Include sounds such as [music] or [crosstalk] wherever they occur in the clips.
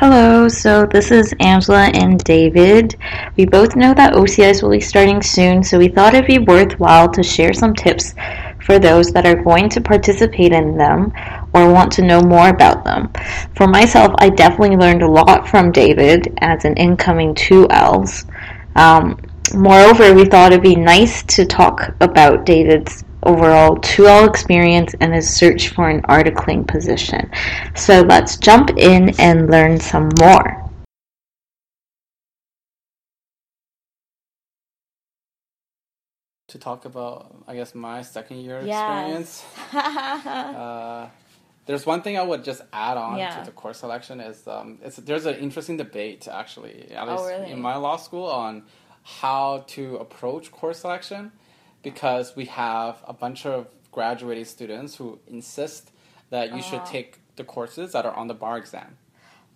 Hello, so this is Angela and David. We both know that OCIs will be starting soon, so we thought it'd be worthwhile to share some tips for those that are going to participate in them or want to know more about them. For myself, I definitely learned a lot from David as an incoming 2Ls. Um, moreover, we thought it'd be nice to talk about David's overall 2L experience and his search for an articling position. So let's jump in and learn some more. To talk about, I guess, my second year Yes. experience. [laughs] uh, there's one thing I would just add on Yeah. to the course selection is um, it's, there's an interesting debate actually, at Oh, really? in my law school, on how to approach course selection because we have a bunch of graduating students who insist that you should Uh-huh. take the courses that are on the bar exam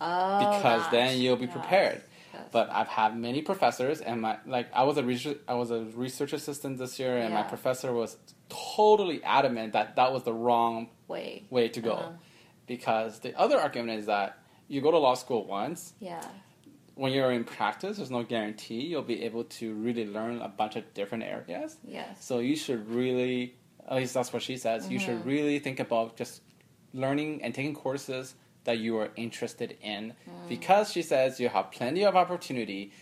Oh, because then you'll be Yes. prepared. Yes. But I've had many professors, and my like I was a research I was a research assistant this year, and my professor was totally adamant that that was the wrong Wait. way to go, Uh-huh. because the other argument is that you go to law school once. Yeah. When you're in practice, there's no guarantee you'll be able to really learn a bunch of different areas. Yes. So you should really, at least that's what she says, you Mm-hmm. should really think about just learning and taking courses that you are interested in Mm. because she says you have plenty of opportunity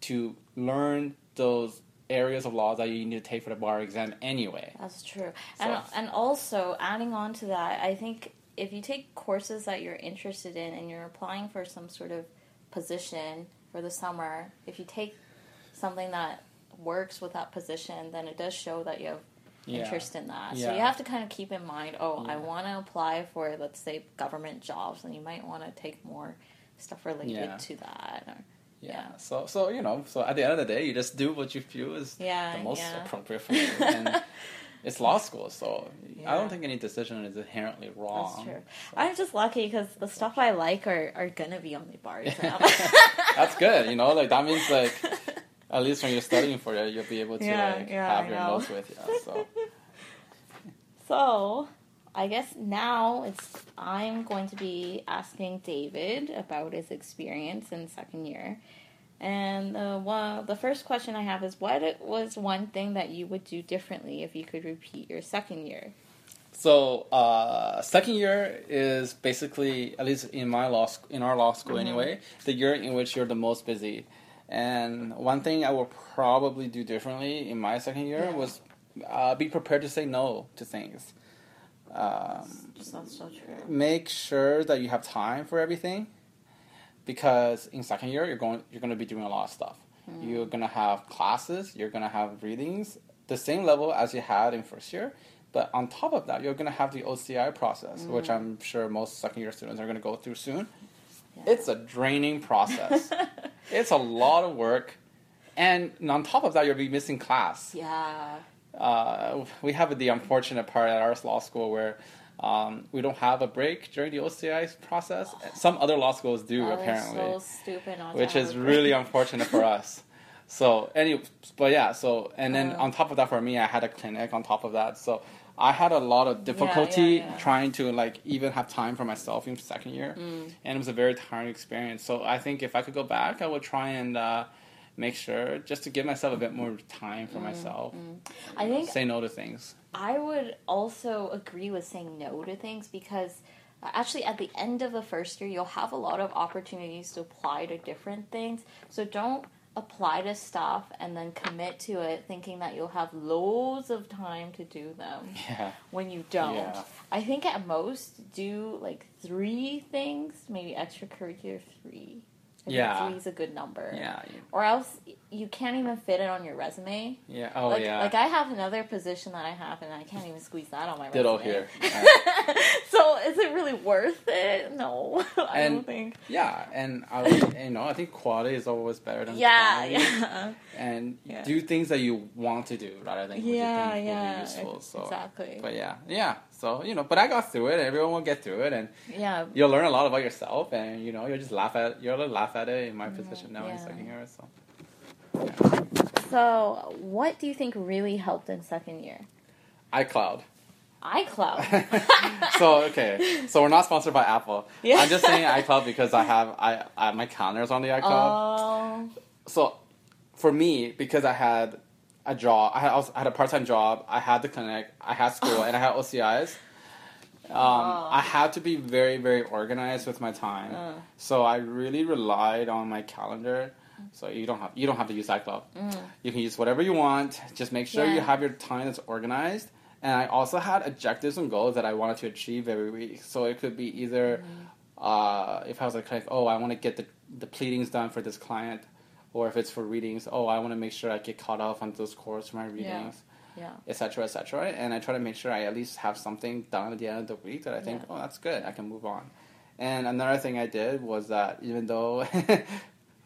to learn those areas of law that you need to take for the bar exam anyway. That's true. So- And and also adding on to that, I think if you take courses that you're interested in and you're applying for some sort of position for the summer, if you take something that works with that position, then it does show that you have Yeah. interest in that. So you have to kind of keep in mind, oh, I want to apply for let's say government jobs, and you might want to take more stuff related Yeah. to that. Or, Yeah. Yeah. So so you know, so at the end of the day, you just do what you feel is Yeah, the most yeah. appropriate for you. and [laughs] it's law school, so I don't think any decision is inherently wrong. That's true. I'm just lucky because the stuff I like are, are gonna be on the bar [laughs] exam. That's good, you know, like that means like [laughs] at least when you're studying for it, you'll be able to Yeah, like yeah, have I your know. notes with you. So [laughs] so, I guess now it's I'm going to be asking David about his experience in second year. And the one, the first question I have is, what was one thing that you would do differently if you could repeat your second year? So uh, second year is basically, at least in my law, sc- in our law school Mm-hmm. anyway, the year in which you're the most busy. And one thing I will probably do differently in my second year Yeah. was uh, be prepared to say no to things. Um, Just that's so true. make sure that you have time for everything, because in second year you're going you're going to be doing a lot of stuff. Hmm. You're going to have classes, you're going to have readings, the same level as you had in first year. But on top of that, you're going to have the OCI process, Hmm. which I'm sure most second year students are going to go through soon. Yeah. It's a draining process. [laughs] it's a lot of work. And on top of that, you'll be missing class. yeah. Uh, we have the unfortunate part at our law school where um, we don't have a break during the OCI process. Some other law schools do, is apparently so. Which is really unfortunate for us. [laughs] So any, but yeah. So and then Uh. on top of that, for me, I had a clinic on top of that. So I had a lot of difficulty yeah, yeah. trying to like even have time for myself in second year, Mm. and it was a very tiring experience. So I think if I could go back, I would try and uh, make sure just to give myself a bit more time Mm, for myself. I think Say no to things. I would also agree with saying no to things because uh, actually at the end of the first year you'll have a lot of opportunities to apply to different things. So don't apply to stuff and then commit to it thinking that you'll have loads of time to do them [laughs] Yeah. when you don't. Yeah. I think at most do like three things, maybe extracurricular three. I Yeah. three is a good number. Yeah. Or else you can't even fit it on your resume. Yeah. Oh like, yeah. like I have another position that I have, and I can't even squeeze that on my Ditto resume. here. [laughs] so is it really worth it? No, [laughs] I And- don't think. yeah, and I, would- you know, I think quality is always better than Yeah, quantity. yeah, and Yeah. do things that you want to do rather than what yeah, you think will yeah. useful. So, exactly. but yeah, yeah. So you know, but I got through it. Everyone will get through it, and yeah, you'll learn a lot about yourself, and you know, you'll just laugh at you'll laugh at it in my position now in yeah. second year. So So, what do you think really helped in second year? iCloud. iCloud. [laughs] so okay, so we're not sponsored by Apple. Yeah. I'm just saying [laughs] iCloud because I have I, I my calendar's on the iCloud. Oh, so for me, because I had a job, I had, I had a part time job, I had the clinic, I had school, and I had OCIs. Um, Oh. I had to be very, very organized with my time. Uh. So I really relied on my calendar. So you don't have you don't have to use iCloud. You can use whatever you want. Just make sure you Mm. Have your time that's organized. And I also had objectives and goals that I wanted to achieve every week. So it could be either Mm. uh, if I was like, oh, I want to get the the pleadings done for this client, or if it's for readings, oh, I want to make sure I get caught up on those courses for my readings, yeah. etc., etc. And I try to make sure I at least have something done at the end of the week that I think, Yeah. oh, that's good, I can move on. And another thing I did was that even though [laughs]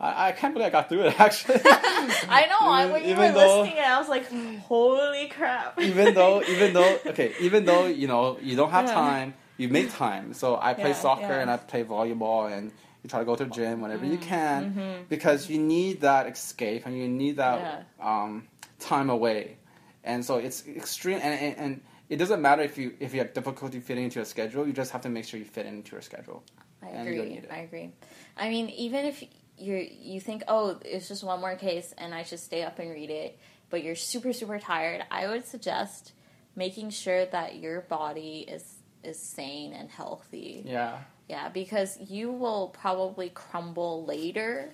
I, I can't believe I got through it [laughs] actually. [laughs] I know. I, when you Even were though- listening, I was like, "Holy crap!" even though even though okay even though you know you don't have Yeah. time you make time so i play Yeah, soccer yeah. and i play volleyball and you try to go to the gym whenever you Mm, can mm-hmm. because you need that escape and you need that um, time away and so it's extreme and, and, and it doesn't matter if you if you have difficulty fitting into your schedule you just have to make sure you fit into your schedule I agree. I agree. I mean, even if you you think, oh, it's just one more case, and I should stay up and read it, but you're super super tired, I would suggest making sure that your body is is sane and healthy. yeah Yeah, because you will probably crumble later.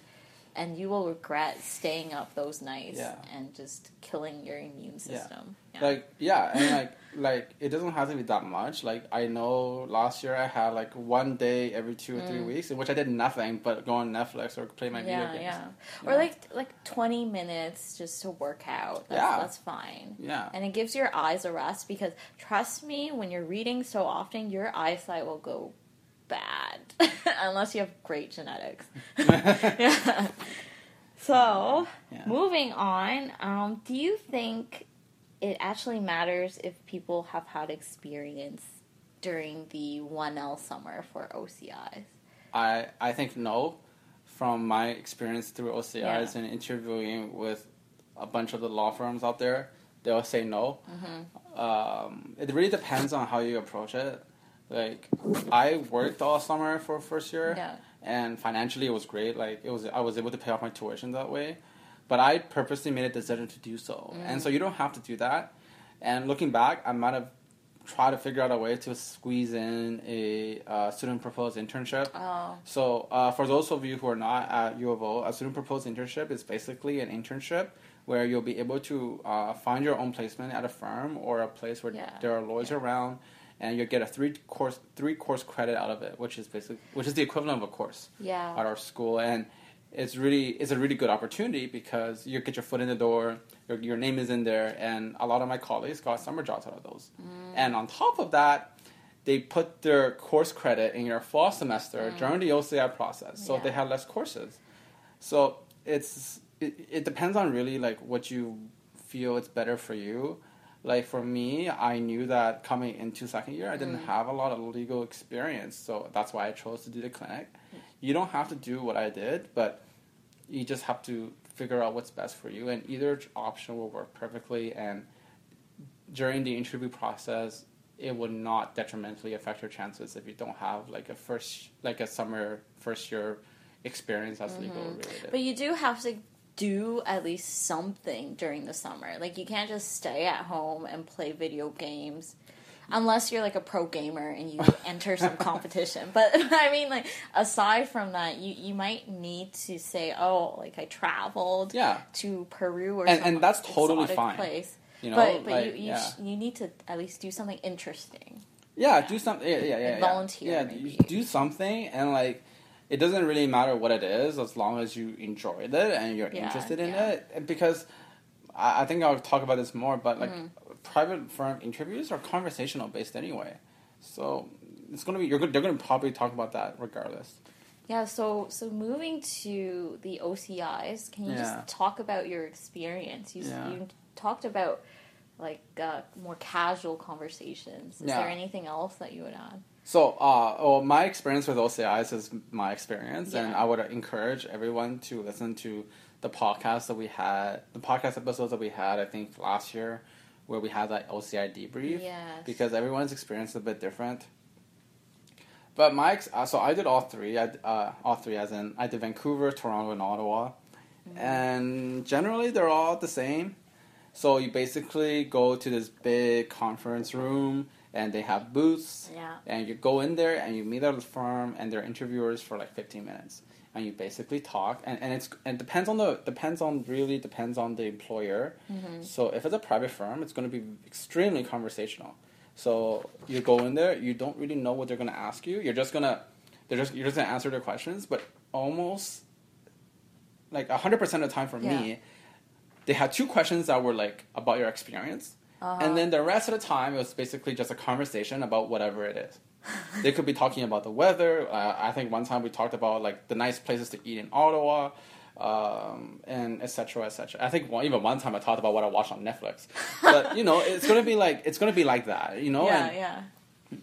And you will regret staying up those nights Yeah. and just killing your immune system. Yeah. like yeah and like [laughs] like it doesn't have to be that much like i know last year i had like one day every two or three weeks in which i did nothing but go on netflix or play my video Mm. games yeah. Or like like twenty minutes just to work out. That's, Yeah. that's fine. yeah And it gives your eyes a rest because trust me, when you're reading so often, your eyesight will go bad [laughs] unless you have great genetics. yeah. [laughs] [laughs] So, Yeah. moving on, um, do you think it actually matters if people have had experience during the 1L summer for OCIs? I I think no. From my experience through OCIs Yeah. and interviewing with a bunch of the law firms out there, they'll say no. Mm-hmm. Um, it really depends on how you approach it. Like I worked all summer for first year, Yeah. and financially it was great. Like it was, I was able to pay off my tuition that way. But I purposely made a decision to do so, and so you don't have to do that. And looking back, I might have tried to figure out a way to squeeze in a uh, student proposed internship. Oh, So, uh, for those of you who are not at U of O, a student proposed internship is basically an internship where you'll be able to uh, find your own placement at a firm or a place where Yeah. there are lawyers around, and you get a three course three course credit out of it, which is basically which is the equivalent of a course yeah. at our school, and it's really it's a really good opportunity because you get your foot in the door, your, your name is in there, and a lot of my colleagues got summer jobs out of those. Mm. And on top of that, they put their course credit in your fall semester mm. during the OCI process, so Yeah. they have less courses. So it's it, it depends on really like what you feel it's better for you. Like for me, I knew that coming into second year, I didn't mm. have a lot of legal experience, so that's why I chose to do the clinic. You don't have to do what I did, but you just have to figure out what's best for you, and either option will work perfectly. And during the interview process, it would not detrimentally affect your chances if you don't have like a first, like a summer first year experience that's legal mm-hmm. related. But you do have to do at least something during the summer. Like you can't just stay at home and play video games. Unless you're like a pro gamer and you [laughs] enter some competition. But [laughs] I mean like aside from that, you, you might need to say, Oh, like I traveled Yeah. to Peru or And- and that's totally fine. place. You know, but but like, you you, yeah. sh- you need to at least do something interesting. Yeah, do something. Yeah, yeah, yeah. yeah. volunteer, Yeah, maybe. do something, and like, it doesn't really matter what it is as long as you enjoyed it and you're Yeah, interested in yeah. it. And because I, I think I'll talk about this more, but like, Mm-hmm. private firm interviews are conversational based anyway, so it's gonna be you're. They're gonna probably talk about that regardless. Yeah, so so moving to the OCIs, can you Yeah. just talk about your experience? You, Yeah. you talked about like uh, more casual conversations. Is there anything else that you would add? So, uh, well, my experience with OCIs is my experience, and I would encourage everyone to listen to the podcast that we had, the podcast episodes that we had, I think last year, where we had that OCI debrief Yes. because everyone's experience is a bit different. But my ex- uh, so I did all three. I uh, all three as in I did Vancouver, Toronto, and Ottawa, and generally they're all the same. So you basically go to this big conference room, and they have booths, Yeah. and you go in there and you meet at the firm, and they're interviewers for like fifteen minutes, and you basically talk, and, and it's and it depends on the depends on really depends on the employer. Mm-hmm. So if it's a private firm, it's going to be extremely conversational. So you go in there, you don't really know what they're going to ask you. You're just gonna they're just you're just gonna answer their questions, but almost like hundred percent of the time for Yeah. me, they had two questions that were like about your experience, Uh-huh. and then the rest of the time it was basically just a conversation about whatever it is. [laughs] they could be talking about the weather. Uh, I think one time we talked about like the nice places to eat in Ottawa, um, and etc. etc. I think one, even one time I talked about what I watched on Netflix. But you know, it's gonna be like it's gonna be like that. You know, [laughs] yeah, and, yeah.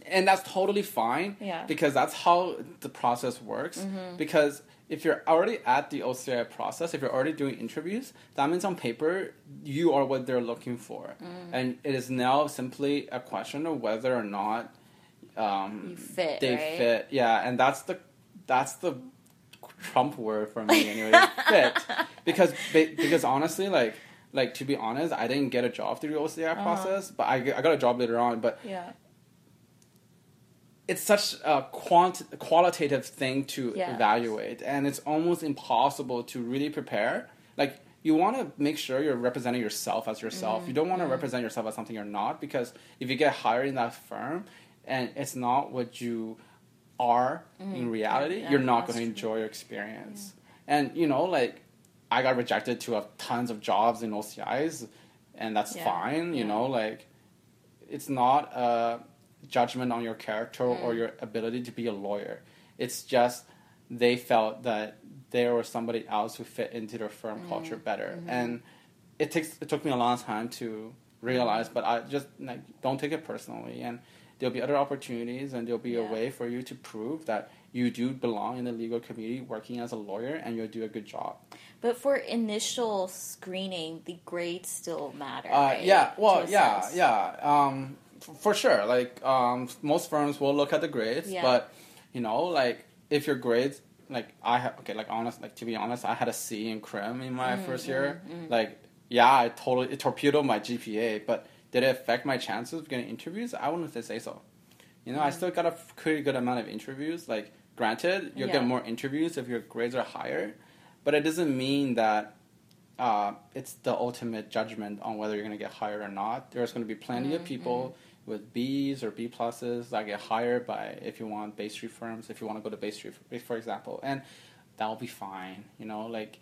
And that's totally fine. Yeah. Mm-hmm. Because that's how the process works. Because if you're already at the OCI process, if you're already doing interviews, that means on paper you are what they're looking for, Mm. and it is now simply a question of whether or not um, fit, They right? fit, yeah, and that's the that's the Trump word for me anyway. [laughs] fit, because because honestly, like like to be honest, I didn't get a job through the OCI Uh-huh. process, but I, I got a job later on. But Yeah. It's such a quant- qualitative thing to Yes. evaluate and it's almost impossible to really prepare like you want to make sure you're representing yourself as yourself Mm-hmm. you don't want to represent yourself as something you're not because if you get hired in that firm and it's not what you are in reality Mm-hmm. Yeah, you're not going to enjoy your experience and you know like i got rejected to a tons of jobs in ocis and that's Yeah, fine you yeah. know like it's not a judgment on your character Mm. or your ability to be a lawyer. It's just they felt that there was somebody else who fit into their firm Mm. culture better, Mm-hmm. and it takes it took me a long time to realize. But I just like don't take it personally, and there'll be other opportunities, and there'll be Yeah. a way for you to prove that you do belong in the legal community, working as a lawyer, and you'll do a good job. But for initial screening, the grades still matter. Uh, right? yeah, well, yeah, assess. yeah. Um, for sure. Like um, most firms will look at the grades, Yeah. but you know, like if your grades, like I have, okay, like honest, like to be honest, I had a C in crim in my Mm, first year. Like, yeah, I totally it torpedoed my GPA, but did it affect my chances of getting interviews? I wouldn't say so. You know, I Mm. still got a pretty good amount of interviews. Like, granted, you'll Yeah. get more interviews if your grades are higher, but it doesn't mean that uh, it's the ultimate judgment on whether you're going to get hired or not. There's going to be plenty Mm, of people with B's or B pluses that get hired by if you want Bay Street firms, if you want to go to Bay Street, for example, and that'll be fine. You know, like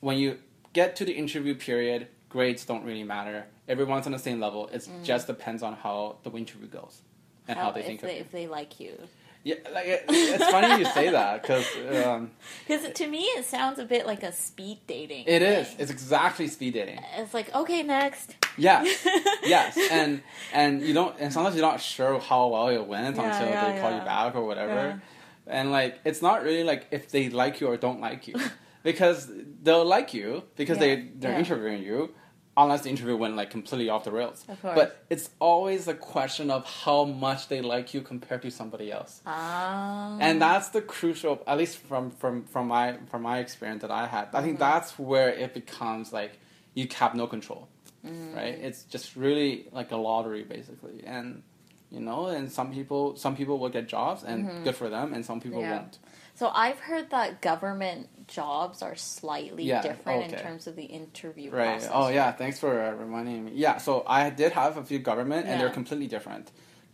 when you get to the interview period, grades don't really matter. Everyone's on the same level. It mm. just depends on how the interview goes and how, they think they, of you. if they like you. Yeah, like it, it's funny you say that because um, [laughs] Because to me, it sounds a bit like a speed dating. it is. thing. It's exactly speed dating. It's like okay, next. Yes, [laughs] yes, and and you don't, and sometimes you're not sure how well it went Yeah, until yeah, they call yeah. you back or whatever, and like it's not really like if they like you or don't like you, [laughs] because they'll like you because they they're interviewing you, unless the interview went like completely off the rails. But it's always a question of how much they like you compared to somebody else. Um, and that's the crucial at least from from from my from my experience that i had i Mm-hmm. think that's where it becomes like you have no control Mm. right it's just really like a lottery basically and you know and some people some people will get jobs and good for them and some people Mm-hmm. Yeah. won't So I've heard that government jobs are slightly Yeah, different in terms of the interview right process. oh yeah thanks for uh, reminding me yeah so i did have a few government and they're completely different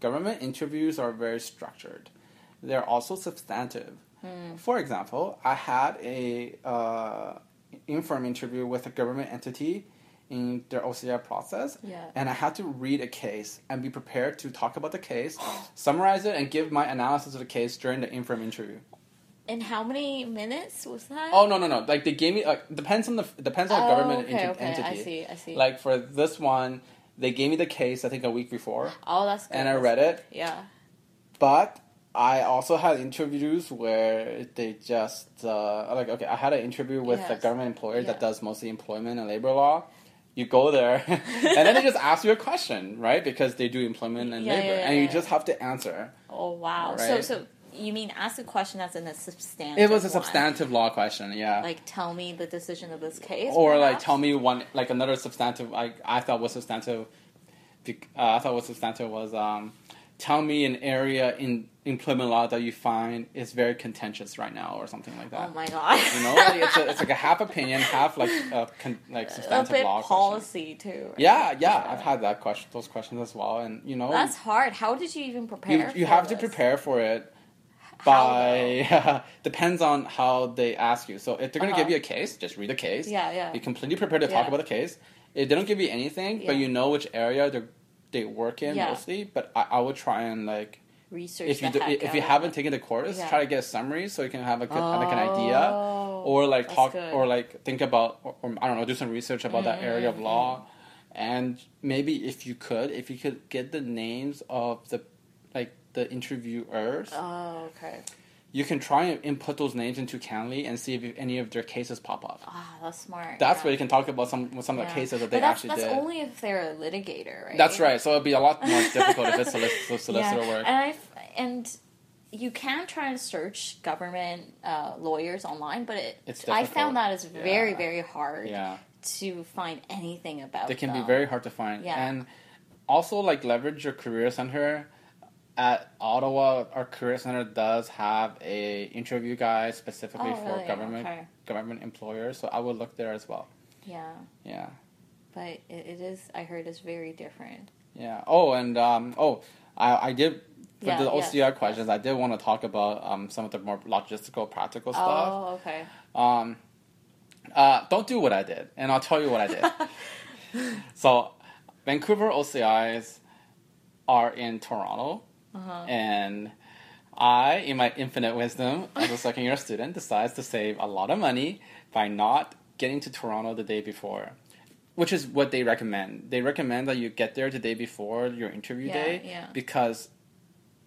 government interviews are very structured they're also substantive Hmm. for example i had a uh, inform interview with a government entity in their OCI process, Yeah. and I had to read a case and be prepared to talk about the case, [gasps] summarize it, and give my analysis of the case during the inform interview. And how many minutes was that? Oh no no no! Like they gave me uh, depends on the depends on the Oh, government okay, okay, entity. I see, I see. Like for this one, they gave me the case I think a week before, oh, that's good. and I read it. Yeah. But I also had interviews where they just uh, like okay, I had an interview with a government employer that does mostly employment and labor law. you go there, [laughs] and then they just ask you a question, right? Because they do employment and Yeah, labor, yeah, yeah, and you just have to answer. Oh wow. So so you mean ask a question that's in a substantive? It was a one. substantive law question, yeah. Like tell me the decision of this case. or like tell me one like another substantive like I thought was substantive. Uh, I thought was substantive was um, tell me an area in employment law that you find is very contentious right now, or something like that. Oh my god. You know, like, it's, a, it's like a half opinion, half like a con- like [laughs] a substantive bit law question. policy too. right? Yeah, yeah, I've had that question, those questions as well, and you know, That's hard. How did you even prepare? you you have to prepare for it by [laughs] depends on how they ask you. So if they're going to Uh-huh. give you a case, just read the case. Yeah, yeah. Be completely prepared to talk Yeah. about the case. If they don't give you anything, but you know which area they they work in Yeah. mostly. But I, I would try and like research. if you do, if you haven't taken the course, Yeah. try to get a summary so you can have a good, like an idea, Oh, or like talk good. or like think about or, or, I don't know, do some research about that area of Mm-hmm. law, and maybe if you could, if you could get the names of the like the interviewers Oh, okay. you can try and input those names into CanLII and see if any of their cases pop up. Ah, that's smart. That's yeah. where you can talk about some some of the cases that they that's, actually that's did. only if they're a litigator, right? That's right. So it'd be a lot more [laughs] difficult if it's solic- solicitor yeah. work. And I and you can try and search government uh, lawyers online, but it, It's I found that is very Yeah. very hard yeah, to find anything about. it can be very hard to find. Yeah. And also like leverage your career center. At Ottawa, our career center does have a interview guide specifically Oh, for really? government Okay. government employers. So I would look there as well. Yeah, Yeah. but it, it is. I heard it's very different. Yeah. Oh, and um, oh, I, I did for Yeah, the yes, OCR questions. I did want to talk about um, some of the more logistical, practical stuff. Oh, okay. Um, uh, don't do what I did, and I'll tell you what I did. [laughs] so, Vancouver OCIs are in Toronto, Uh-huh. and I, in my infinite wisdom as a [laughs] second year student, decides to save a lot of money by not getting to Toronto the day before. Which is what they recommend. They recommend that you get there the day before your interview Yeah, day yeah. because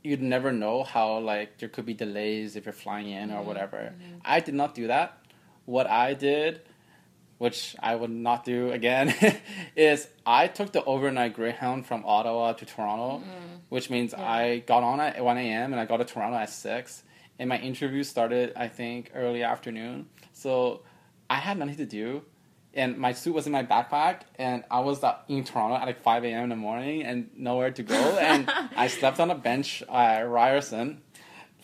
you'd never know how like there could be delays if you're flying in Mm-hmm, or whatever. I did not do that. What I did, which I would not do again, [laughs] is I took the overnight Greyhound from Ottawa to Toronto, mm-hmm. which means Yeah. I got on at 1 a.m. and I got to Toronto at 6. And my interview started, I think, early afternoon. So I had nothing to do. And my suit was in my backpack, and I was in Toronto at like 5 a.m. in the morning and nowhere to go. And [laughs] I slept on a bench at Ryerson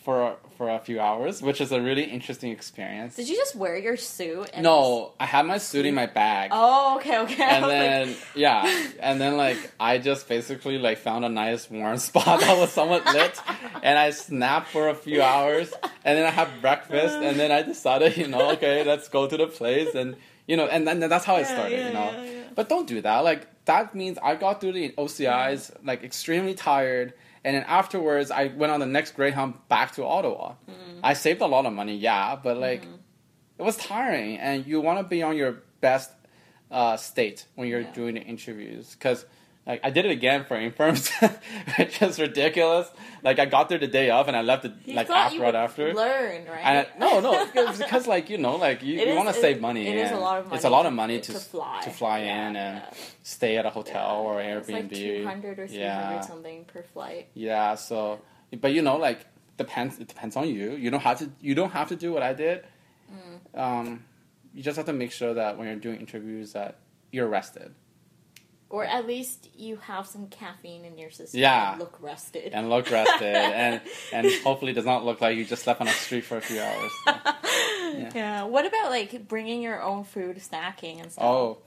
for for a few hours, which is a really interesting experience. Did you just wear your suit? And no, I had my suit in my bag. Oh, okay, okay. [laughs] And was like, then yeah, [laughs] and then like I just basically like found a nice warm [laughs] spot that was somewhat lit, and I snapped for a few hours, and then I had breakfast, and then I decided, you know, okay, let's go to the place, and you know, and then that's how it Yeah, started, yeah, you know. yeah. But don't do that. Like that means I got through the OCIs like extremely tired, and then afterwards I went on the next Greyhound back to Ottawa. Mm-hmm. I saved a lot of money, yeah, but like it was tiring, and you want to be on your best uh, state when you're Yeah. doing the interviews because. Like I did it again for infirms, [laughs] which is ridiculous. Like I got there the day of, and I left it you like after you right after. learn, right? And I- no, no, [laughs] because, like you know, like you, you want to save money. it is a lot of money. It's a lot of money to to fly. to fly Yeah, in and yeah. stay at a hotel or It's Airbnb. like two hundred or three hundred Yeah. something per flight. Yeah, so but you know, like depends. It depends on you. You don't have to. You don't have to do what I did. Mm. Um, you just have to make sure that when you're doing interviews that you're rested Or at least you have some caffeine in your system. Yeah. and look rested. and look rested, [laughs] and and hopefully it does not look like you just slept on a street for a few hours. [laughs] yeah. What about like bringing your own food, snacking and stuff? Oh,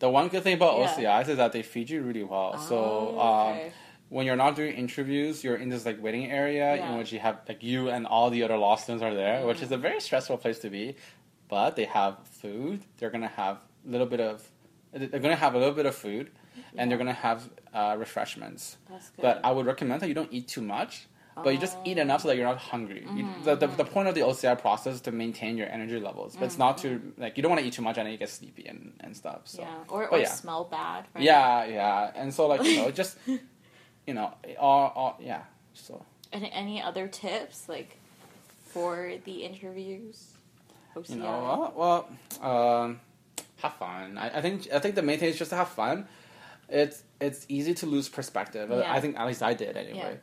the one good thing about Yeah. OCIs is that they feed you really well. so Oh, um, okay. when you're not doing interviews, you're in this like waiting area Yeah. in which you have like you and all the other law students are there, which Mm. is a very stressful place to be. But they have food. They're gonna have a little bit of. They're gonna have a little bit of food, and they're gonna have uh, refreshments. That's good. But I would recommend that you don't eat too much. But you just eat Oh. enough so that you're not hungry. Mm-hmm, the, the, the point of the OCI process is to maintain your energy levels, but it's not to like you don't want to eat too much and then you get sleepy and, and stuff. So yeah. Or, or yeah. smell bad. Right? yeah, yeah, and so like you know, [laughs] just you know, all, all yeah. So And any other tips like for the interviews? you know, well, um, have fun. I, I think I think the main thing is just to have fun. It's it's easy to lose perspective. Yeah. I think at least I did anyway.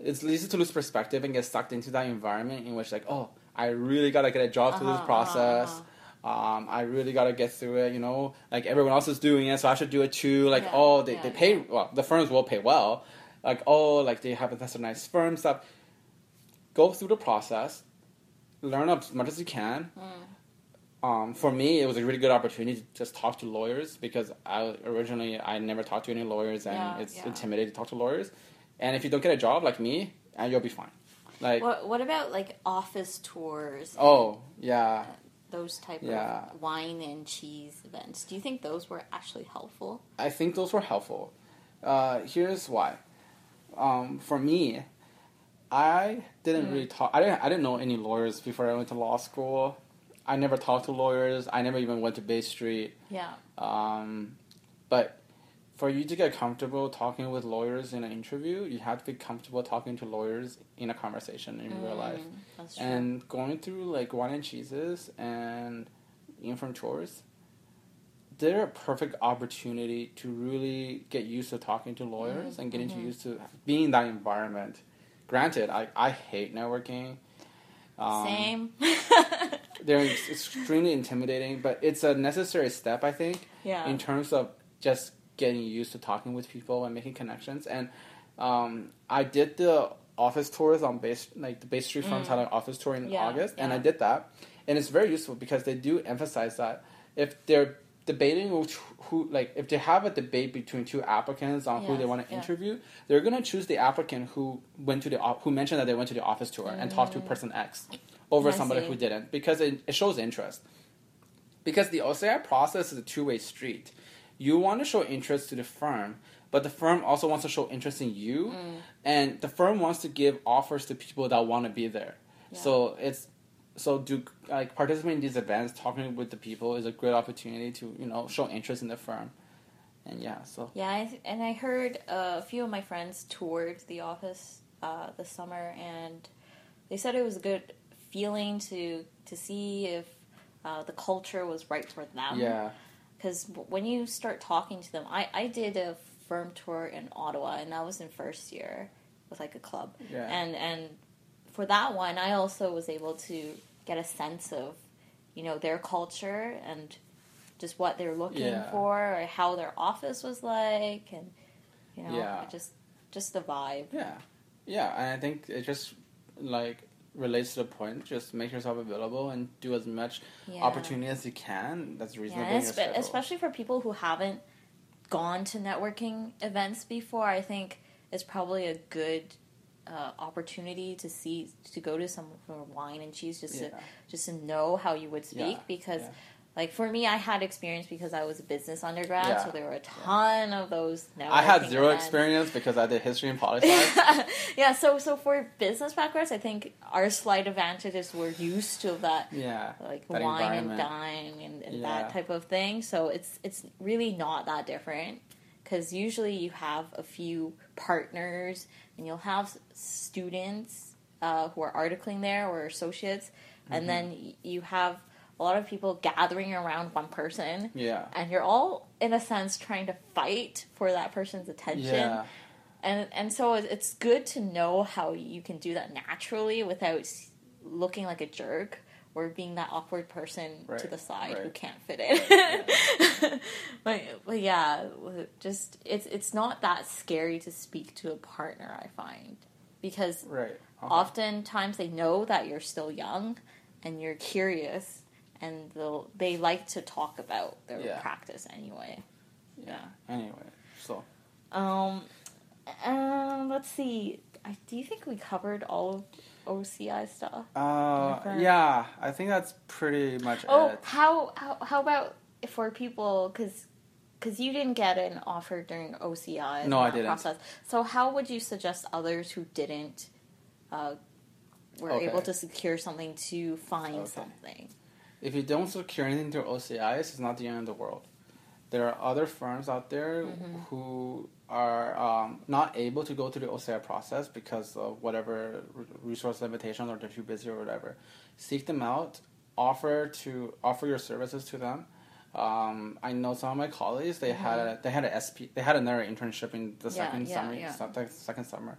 It's easy to lose perspective and get sucked into that environment in which like, oh, I really gotta get a job through this Uh-huh, process. uh-huh, Um, I really gotta get through it. You know, like everyone else is doing it, so I should do it too. Like, Yeah, oh, they, yeah, they pay yeah. well. The firms will pay well. Like, oh, like they have that's a nice firm stuff. Go through the process, learn as much as you can. Mm. Um, for me, it was a really good opportunity to just talk to lawyers because I originally I never talked to any lawyers and Yeah, it's yeah. intimidating to talk to lawyers. And if you don't get a job like me, and you'll be fine. Like, What What about like office tours? oh yeah, those type Yeah. of wine and cheese events. Do you think those were actually helpful? I think those were helpful. Uh, here's why. Um, for me, I didn't Mm. really talk. I didn't. I didn't know any lawyers before I went to law school. I never talked to lawyers. I never even went to Bay Street. Yeah. Um, but for you to get comfortable talking with lawyers in an interview, you have to be comfortable talking to lawyers in a conversation in real life. Mm, That's true. And going through like wine and cheeses and tours, they're a perfect opportunity to really get used to talking to lawyers Mhm, and getting mhm. used to being in that environment. Granted, I, I hate networking. Um, Same. [laughs] They're extremely intimidating, but it's a necessary step, I think, yeah. in terms of just getting used to talking with people and making connections. And um, I did the office tours on base, like the Bay Street firms Mm. had an office tour in Yeah, August, and I did that, and it's very useful because they do emphasize that if they're debating which, who, like if they have a debate between two applicants on who they want to yeah. interview, they're gonna choose the applicant who went to the who mentioned that they went to the office tour and talked to person X over. I somebody see. who didn't because it, it shows interest because the OCI process is a two-way street. You want to show interest to the firm, but the firm also wants to show interest in you, Mm. and the firm wants to give offers to people that want to be there. Yeah. So it's so do like participating in these events, talking with the people is a great opportunity to you know show interest in the firm, and yeah. So Yeah, I th- and I heard a few of my friends toured the office uh, this summer, and they said it was a good feeling to to see if uh, the culture was right for them. yeah, because when you start talking to them, I I did a firm tour in Ottawa, and that was in first year with like a club, yeah, and and for that one, I also was able to get a sense of you know their culture and just what they're looking Yeah. for, or how their office was like, and you know, Yeah. just just the vibe. yeah, yeah. And I think it just like relates to the point. Just make yourself available and do as much Yeah. opportunity as you can. That's reasonable. Yeah, espe- especially for people who haven't gone to networking events before, I think it's probably a good uh, opportunity to see to go to some for wine and cheese just to just to know how you would speak Yeah, because. Like for me, I had experience because I was a business undergrad, Yeah, so there were a ton of those. I had zero events. experience because I did history and politics. [laughs] yeah, so so for business backgrounds, I think our slight advantage is we're used to that yeah, like That wine and dine and, and Yeah. that type of thing. So it's it's really not that different because usually you have a few partners and you'll have students uh, who are articling there or associates, Mm-hmm. and then you have a lot of people gathering around one person. yeah, And you're all, in a sense, trying to fight for that person's attention yeah, and and so it's good to know how you can do that naturally without looking like a jerk or being that awkward person to the side who can't fit in. [laughs] but but yeah, just it's it's not that scary to speak to a partner. I find because right. Okay. oftentimes they know that you're still young and you're curious and they'll they like to talk about their Yeah. practice anyway. Yeah. Anyway, so Um, um, let's see. I, do you think we covered all of OCI stuff? uh, yeah, I think that's pretty much Oh, it. how how how about for people because because you didn't get an offer during OCI? No, I didn't. Process. So how would you suggest others who didn't uh, were Okay. able to secure something to find Okay. something? If you don't secure anything through OCIs, it's not the end of the world. There are other firms out there Mm-hmm. who are um, not able to go through the OCI process because of whatever resource limitations or they're too busy or whatever. Seek them out, offer to offer your services to them, Um, I know some of my colleagues they had a, they had a SP they had another internship in the Mm-hmm. Yeah, second yeah, summer yeah. second summer,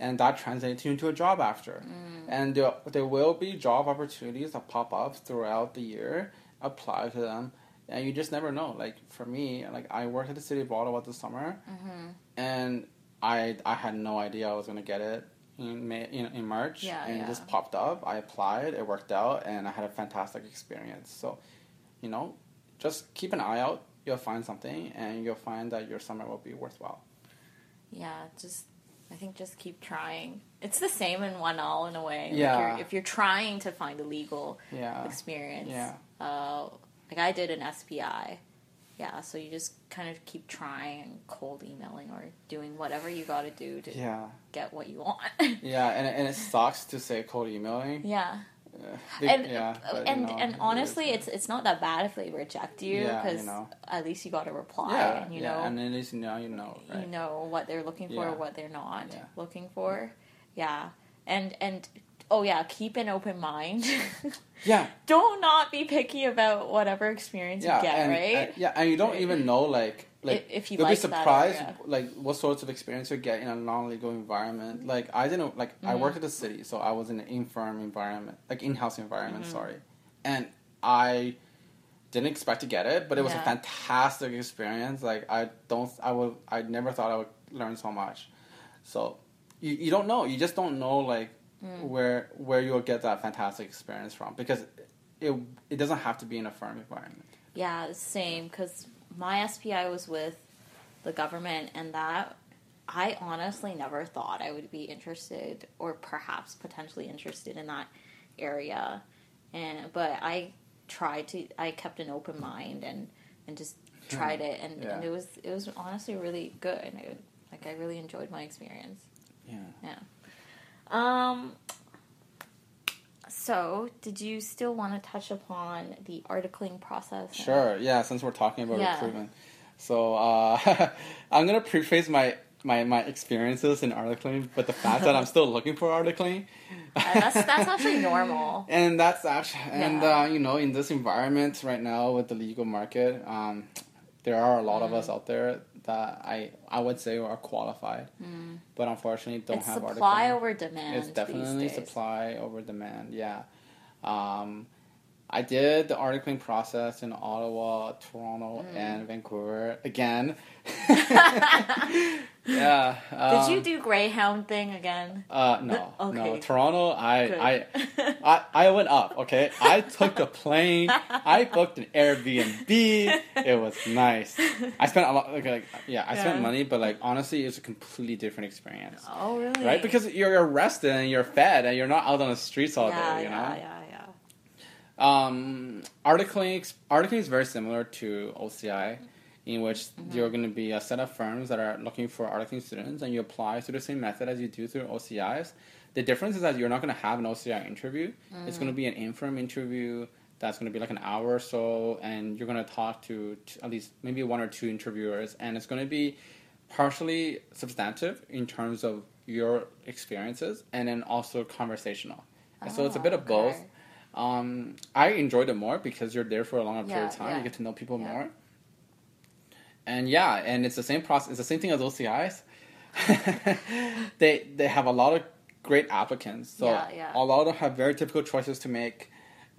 and that translates into a job after. Mm. And there, there will be job opportunities that pop up throughout the year. Apply to them, and you just never know. Like for me, like I worked at the city of Ottawa this summer, Mm-hmm. and I I had no idea I was gonna get it in May in, in March, Yeah, and yeah. it just popped up. I applied, it worked out, and I had a fantastic experience. So, you know, just keep an eye out. You'll find something, and you'll find that your summer will be worthwhile. Yeah, just I think just keep trying. It's the same in 1L in a way. Like Yeah. you're, if you're trying to find a legal Yeah, experience, yeah. uh, like I did an SPI. Yeah, so you just kind of keep trying and cold emailing or doing whatever you got to do to yeah, get what you want. yeah. And and it [laughs] sucks to say cold emailing. yeah. Uh, big- and yeah, but, and know, and honestly, it's it's not that bad if they reject you Yeah, you because know. at least you got a reply yeah, and you yeah, know and at least now you know, right? you know what they're looking for, what they're not looking for. Yeah, and and oh yeah, keep an open mind. [laughs] Yeah, Don't not be picky about whatever experience you get, and, right? and- yeah, and you don't even know like like If- if you you'll like be that surprised area. like what sorts of experience you get in a non-legal environment. Like I didn't like I Mm-hmm. worked at the city, so I was in an in-firm environment, like in-house environment. Mm-hmm. Sorry, and I didn't expect to get it, but it was a fantastic experience. Like I don't, I would, I never thought I would learn so much. So you, you don't know. You just don't know like Mm. where where you'll get that fantastic experience from because it it doesn't have to be in a firm environment. Yeah, same because my SPI was with the government, and that I honestly never thought I would be interested or perhaps potentially interested in that area. And but I tried to, I kept an open mind and and just tried it, and, Yeah. and it was it was honestly really good. I, like I really enjoyed my experience. Yeah. Yeah. Um. So, did you still want to touch upon the articling process? Sure. Yeah. Since we're talking about Yeah. recruitment, so uh, [laughs] I'm gonna preface my. My, my experiences in articling, but the fact that I'm [laughs] still looking for articling, Uh, that's that's actually normal. [laughs] and that's actually and Yeah. uh, you know in this environment right now with the legal market, um, there are a lot of Mm. us out there that I I would say are qualified, but unfortunately don't Mm. it's have supply over demand. It's definitely supply over demand. Yeah. Um, I did the articling process in Ottawa, Toronto, Mm. and Vancouver again. [laughs] yeah. Um, Did you do Greyhound thing again? Uh, no, no. Toronto, I, I, [laughs] I, I went up. Okay, I took a plane. I booked an Airbnb. It was nice. I spent a lot. Like, like yeah, I spent money, but like honestly, it's a completely different experience. Oh, really? Right, because you're arrested and you're fed and you're not out on the streets all yeah, day. You yeah, know, yeah, yeah. Um, articling articling is very similar to OCI, in which Mm-hmm. you're going to be a set of firms that are looking for articling students, and you apply through the same method as you do through OCIs. The difference is that you're not going to have an OCI interview. It's going to be an in-firm interview that's going to be like an hour or so, and you're going to talk to, t at least maybe one or two interviewers, and it's going to be partially substantive in terms of your experiences, and then also conversational. And so it's a Oh, bit of both. Um, I enjoyed it more because you're there for a longer period of time. yeah. You get to know people Yeah. more. And yeah, and it's the same process. It's the same thing as OCIs. [laughs] they they have a lot of great applicants, so Yeah, yeah. a lot of them have very difficult choices to make,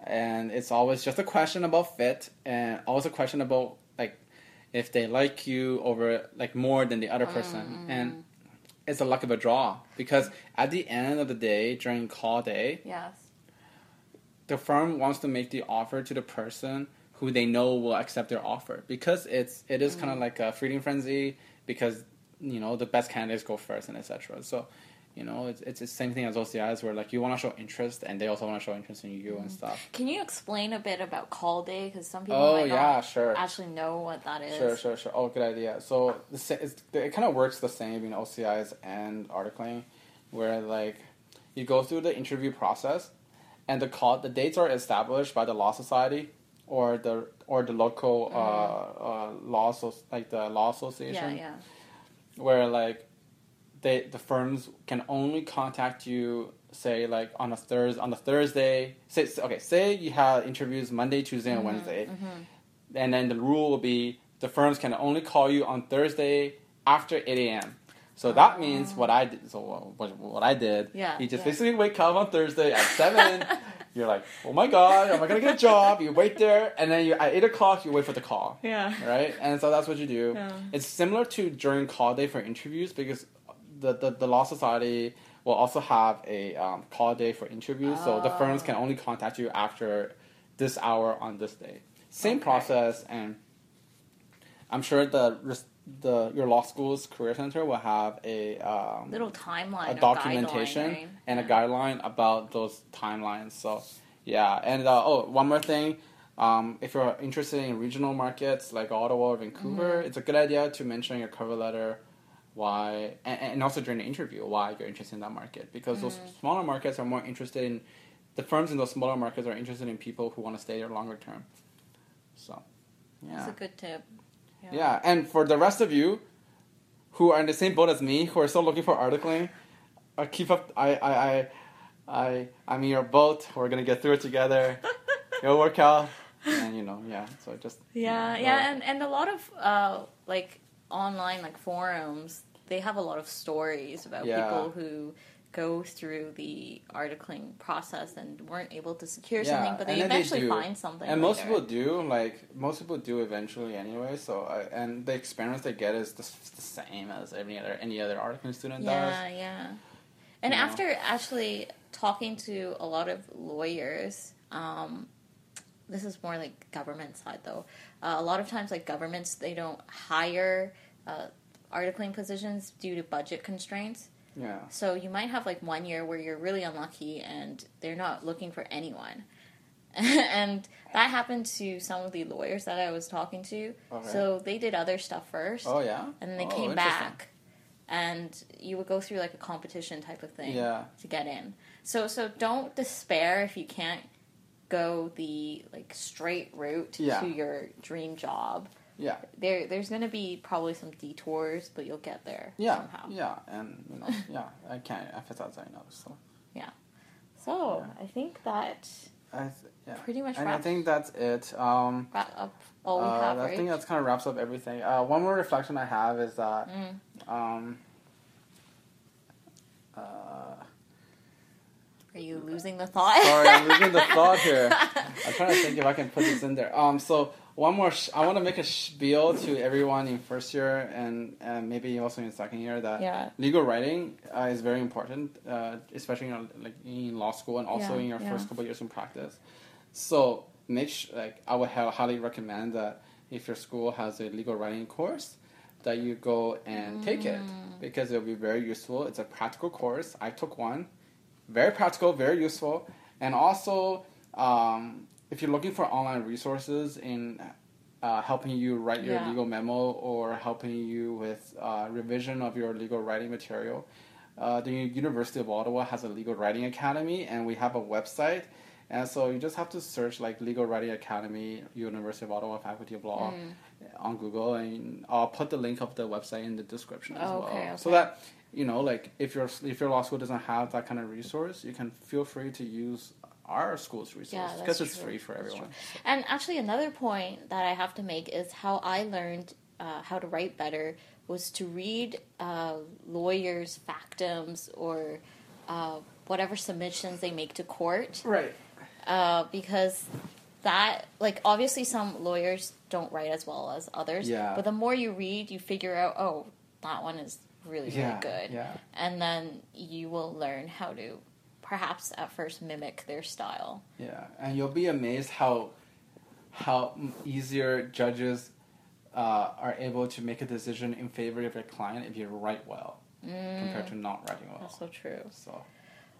and it's always just a question about fit, and always a question about like if they like you over like more than the other person, Mm-hmm. and it's a luck of a draw because at the end of the day during call day Yes. The firm wants to make the offer to the person who they know will accept their offer because it's it is Mm. kind of like a feeding frenzy because you know the best candidates go first and etc. So you know it's it's the same thing as OCIs where like you want to show interest and they also want to show interest in you and stuff. Can you explain a bit about call day? Because some people Oh might yeah, not sure. actually know what that is. Sure, sure, sure. Oh, good idea. So the it kind of works the same in OCIs and articling, where like you go through the interview process, and the call the dates are established by the law society or the or the local uh, uh, law so, like the law Mm. Yeah, association, yeah. where like they the firms can only contact you say like on a Thursday on the Thursday say okay say you have interviews Monday Tuesday and Wednesday and then the rule will be the firms can only call you on Thursday after 8 a.m. So that means what I did. So what, what I did. Yeah, You just yeah. basically wake up on Thursday at seven. [laughs] you're like, oh my god, am I gonna get a job? You wait there, and then you at eight o'clock you wait for the call. Yeah. Right, and so that's what you do. Yeah. It's similar to during call day for interviews because the the, the law society will also have a um, call day for interviews. So the firms can only contact you after this hour on this day. Same Okay. process, and I'm sure the the your law school's career center will have a um, Little timeline. a documentation guideline, right? and a guideline about those timelines. So, yeah, and uh, oh, one more thing. Um, if you're interested in regional markets like Ottawa or Vancouver, Mm-hmm. it's a good idea to mention in your cover letter why, and, and also during the interview, why you're interested in that market. Because those Mm. smaller markets are more interested in, the firms in those smaller markets are interested in people who want to stay there longer term. So, yeah. That's a good tip. Yeah, and for the rest of you who are in the same boat as me, who are still looking for articling, uh, keep up. I, I, I, I, I'm in your boat. We're gonna get through it together. [laughs] It'll work out, and you know, yeah. So just Yeah, you know, yeah, and, and a lot of uh, like online like forums, they have a lot of stories about Yeah. people who go through the articling process and weren't able to secure Yeah, something, but they they eventually do. find something. and most people do. Like most people do eventually anyway. So I, and the experience they get is the, the same as any other any other articling student Yeah, does. yeah. Yeah. And You know? after actually talking to a lot of lawyers, um, this is more like government side though. Uh, a lot of times, like governments, they don't hire uh, articling positions due to budget constraints. Yeah. So you might have like one year where you're really unlucky and they're not looking for anyone. [laughs] and that happened to some of the lawyers that I was talking to. Okay. So they did other stuff first Oh yeah. and then they Oh, came back and you would go through like a competition type of thing Yeah. to get in so so don't despair if you can't go the like straight route Yeah. to your dream job Yeah. there there's going to be probably some detours but you'll get there Yeah. somehow Yeah. And you know, [laughs] yeah. I can't emphasize that enough. So. Yeah. So Yeah. i think that I th- yeah. pretty much And I think that's it. Um, wrap up all we uh, have I right think that's kind of wraps up everything. Uh, one more reflection I have is that Mm. um, uh, are you losing the thought sorry, I'm losing the thought here. [laughs] I'm trying to think if I can put this in there. Um, so one more, sh- I want to make a spiel to everyone in first year and, and maybe also in second year that yeah legal writing uh, is very important, uh, especially in, like in law school and also Yeah, in your yeah. first couple years in practice. So sh- like I would highly recommend that if your school has a legal writing course, that you go and take it Mm. because it'll be very useful. It's a practical course. I took one, very practical, very useful, and also um, if you're looking for online resources in uh, helping you write your Yeah. legal memo or helping you with uh, revision of your legal writing material, uh, the University of Ottawa has a legal writing academy, and we have a website. And so you just have to search like Legal Writing Academy, University of Ottawa Faculty of Law Mm. on Google, and I'll put the link of the website in the description as Oh, well, okay, so that you know, like if your if your law school doesn't have that kind of resource, you can feel free to use our school's resource Yeah, because it's free for everyone. And actually, another point that I have to make is how I learned uh, how to write better was to read uh, lawyers' factums or uh, whatever submissions they make to court, Right. uh, because that, like, obviously some lawyers don't write as well as others. Yeah. But the more you read, you figure out, oh, that one is really, really Yeah. good. Yeah. And then you will learn how to perhaps at first mimic their style. Yeah, and you'll be amazed how how easier judges uh, are able to make a decision in favor of your client if you write well compared to not writing well. Mm. That's so true. So,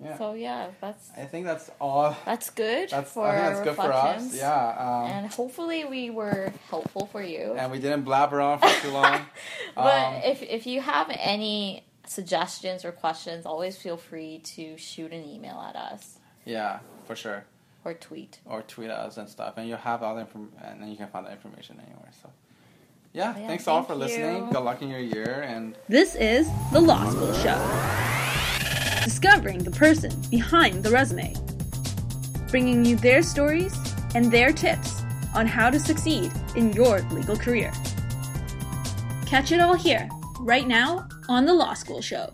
yeah, So yeah, that's I think that's all. that's good That's for I think that's good for us. Yeah, um, and hopefully we were helpful for you. and we didn't blabber on for too long. [laughs] but um, if if you have any suggestions or questions, always feel free to shoot an email at us yeah, for sure. or tweet. Or tweet us and stuff, and you'll have all the information, and then you can find that information anywhere. So, yeah, Yeah, thanks all thank for listening. Good luck in your year, and This is The Law School Show. Discovering the person behind the resume. Bringing you their stories and their tips on how to succeed in your legal career. Catch it all here, right now, on The Law School Show.